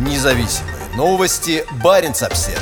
Независимые новости. Барин обсерва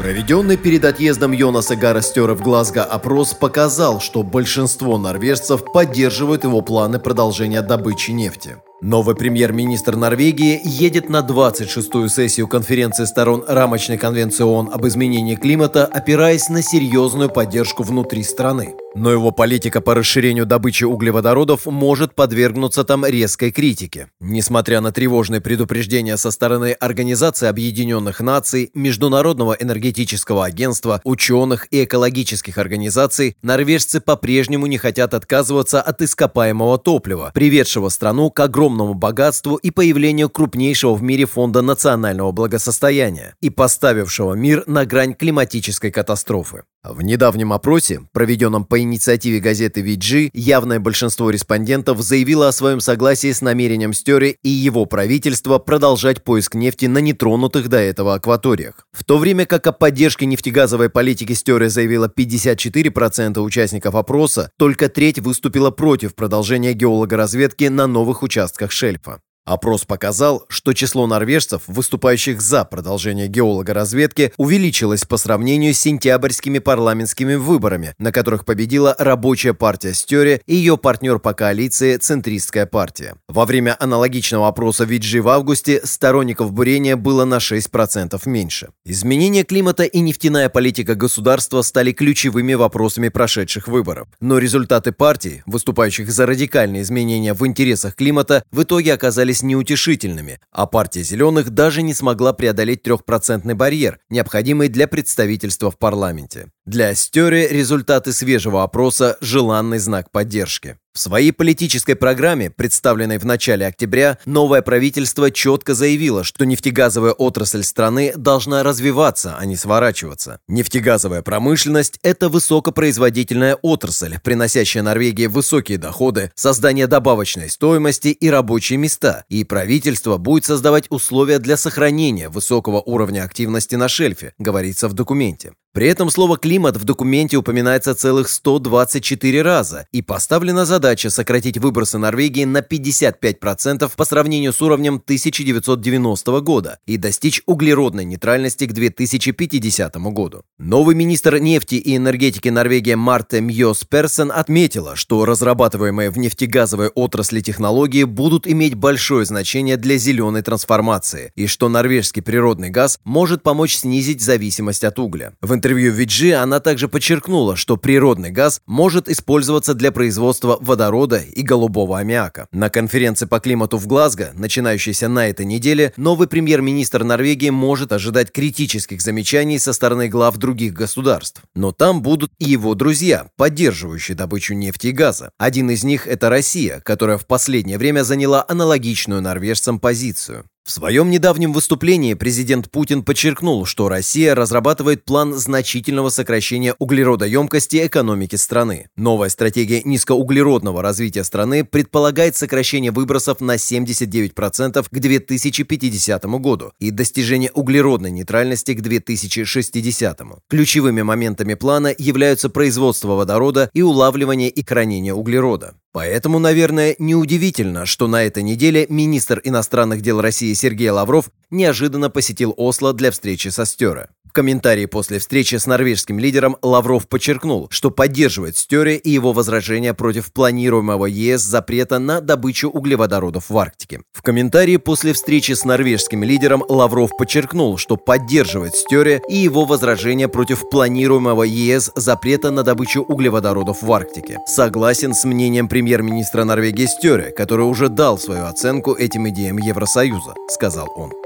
Проведенный перед отъездом Йонаса Гарастера в Глазго опрос показал, что большинство норвежцев поддерживают его планы продолжения добычи нефти. Новый премьер-министр Норвегии едет на 26-ю сессию конференции сторон рамочной конвенции ООН об изменении климата, опираясь на серьезную поддержку внутри страны. Но его политика по расширению добычи углеводородов может подвергнуться там резкой критике. Несмотря на тревожные предупреждения со стороны Организации Объединенных Наций, Международного энергетического агентства, ученых и экологических организаций, норвежцы по-прежнему не хотят отказываться от ископаемого топлива, приведшего страну к огромному богатству и появлению крупнейшего в мире фонда национального благосостояния и поставившего мир на грань климатической катастрофы. В недавнем опросе, проведенном по инициативе газеты VG, явное большинство респондентов заявило о своем согласии с намерением Стёре и его правительства продолжать поиск нефти на нетронутых до этого акваториях. В то время как о поддержке нефтегазовой политики Стёре заявило 54% участников опроса, только треть выступила против продолжения геологоразведки на новых участках шельфа. Опрос показал, что число норвежцев, выступающих за продолжение геологоразведки, увеличилось по сравнению с сентябрьскими парламентскими выборами, на которых победила рабочая партия Стёре и ее партнер по коалиции Центристская партия. Во время аналогичного опроса Виджи в августе сторонников бурения было на 6% меньше. Изменение климата и нефтяная политика государства стали ключевыми вопросами прошедших выборов. Но результаты партий, выступающих за радикальные изменения в интересах климата, в итоге оказались оказались неутешительными, а партия «Зеленых» даже не смогла преодолеть трехпроцентный барьер, необходимый для представительства в парламенте. Для Стере результаты свежего опроса – желанный знак поддержки. В своей политической программе, представленной в начале октября, новое правительство четко заявило, что нефтегазовая отрасль страны должна развиваться, а не сворачиваться. Нефтегазовая промышленность – это высокопроизводительная отрасль, приносящая Норвегии высокие доходы, создание добавочной стоимости и рабочие места, и правительство будет создавать условия для сохранения высокого уровня активности на шельфе, говорится в документе. При этом слово «климат» в документе упоминается целых 124 раза, и поставлена задача сократить выбросы Норвегии на 55% по сравнению с уровнем 1990 года и достичь углеродной нейтральности к 2050 году. Новый министр нефти и энергетики Норвегии Марте Мьос Персен отметила, что разрабатываемые в нефтегазовой отрасли технологии будут иметь большое значение для зеленой трансформации, и что норвежский природный газ может помочь снизить зависимость от угля. В интервью VG она также подчеркнула, что природный газ может использоваться для производства водорода и голубого аммиака. На конференции по климату в Глазго, начинающейся на этой неделе, новый премьер-министр Норвегии может ожидать критических замечаний со стороны глав других государств. Но там будут и его друзья, поддерживающие добычу нефти и газа. Один из них – это Россия, которая в последнее время заняла аналогичную норвежцам позицию. В своем недавнем выступлении президент Путин подчеркнул, что Россия разрабатывает план значительного сокращения углеродоемкости экономики страны. Новая стратегия низкоуглеродного развития страны предполагает сокращение выбросов на 79% к 2050 году и достижение углеродной нейтральности к 2060. Ключевыми моментами плана являются производство водорода и улавливание и хранение углерода. Поэтому, наверное, неудивительно, что на этой неделе министр иностранных дел России Сергей Лавров неожиданно посетил Осло для встречи со Стёре. Комментарии после встречи с норвежским лидером Лавров подчеркнул, что поддерживает Стёре и его возражения против планируемого ЕС запрета на добычу углеводородов в Арктике. В комментарии после встречи с норвежским лидером Лавров подчеркнул, что поддерживает Стёре и его возражения против планируемого ЕС запрета на добычу углеводородов в Арктике. Согласен с мнением премьер-министра Норвегии Стёре, который уже дал свою оценку этим идеям Евросоюза, сказал он.